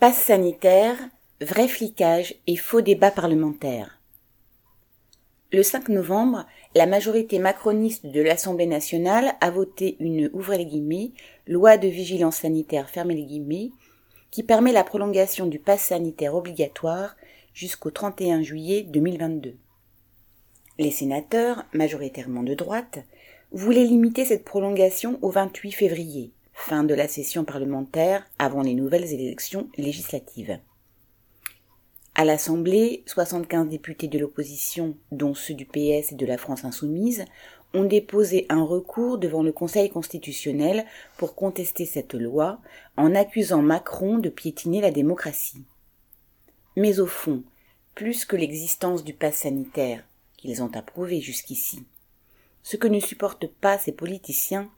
Passe sanitaire, vrai flicage et faux débat parlementaire. Le 5 novembre, la majorité macroniste de l'Assemblée nationale a voté une les guillemets, loi de vigilance sanitaire fermez les guillemets, qui permet la prolongation du pass sanitaire obligatoire jusqu'au 31 juillet 2022. Les sénateurs, majoritairement de droite, voulaient limiter cette prolongation au 28 février, fin de la session parlementaire avant les nouvelles élections législatives. À l'Assemblée, 75 députés de l'opposition, dont ceux du PS et de la France insoumise, ont déposé un recours devant le Conseil constitutionnel pour contester cette loi en accusant Macron de piétiner la démocratie. Mais au fond, plus que l'existence du pass sanitaire, qu'ils ont approuvé jusqu'ici, ce que ne supportent pas ces politiciens,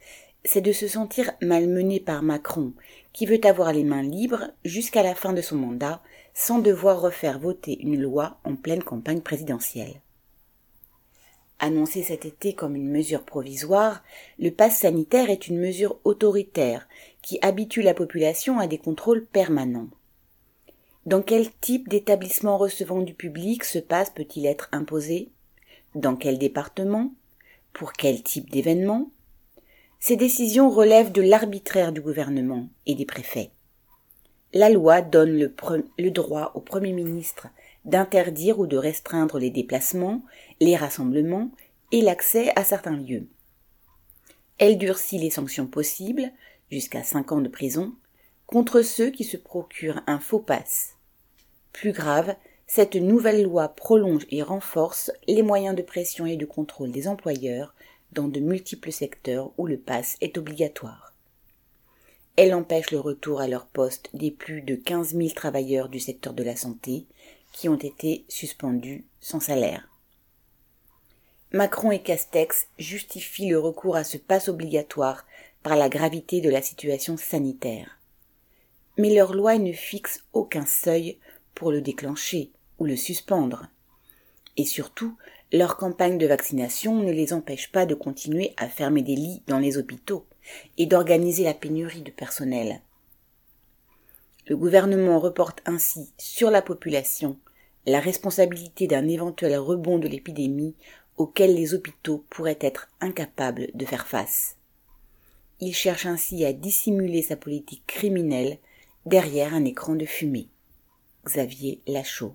c'est de se sentir malmené par Macron, qui veut avoir les mains libres jusqu'à la fin de son mandat, sans devoir refaire voter une loi en pleine campagne présidentielle. Annoncé cet été comme une mesure provisoire, le pass sanitaire est une mesure autoritaire qui habitue la population à des contrôles permanents. Dans quel type d'établissement recevant du public ce pass peut-il être imposé? Dans quel département? Pour quel type d'événement? Ces décisions relèvent de l'arbitraire du gouvernement et des préfets. La loi donne le, droit au Premier ministre d'interdire ou de restreindre les déplacements, les rassemblements et l'accès à certains lieux. Elle durcit les sanctions possibles, jusqu'à cinq ans de prison, contre ceux qui se procurent un faux passe. Plus grave, cette nouvelle loi prolonge et renforce les moyens de pression et de contrôle des employeurs dans de multiples secteurs où le pass est obligatoire. Elle empêche le retour à leur poste des plus de 15 000 travailleurs du secteur de la santé qui ont été suspendus sans salaire. Macron et Castex justifient le recours à ce pass obligatoire par la gravité de la situation sanitaire. Mais leur loi ne fixe aucun seuil pour le déclencher ou le suspendre. Et surtout, leur campagne de vaccination ne les empêche pas de continuer à fermer des lits dans les hôpitaux et d'organiser la pénurie de personnel. Le gouvernement reporte ainsi sur la population la responsabilité d'un éventuel rebond de l'épidémie auquel les hôpitaux pourraient être incapables de faire face. Il cherche ainsi à dissimuler sa politique criminelle derrière un écran de fumée. Xavier Lachaud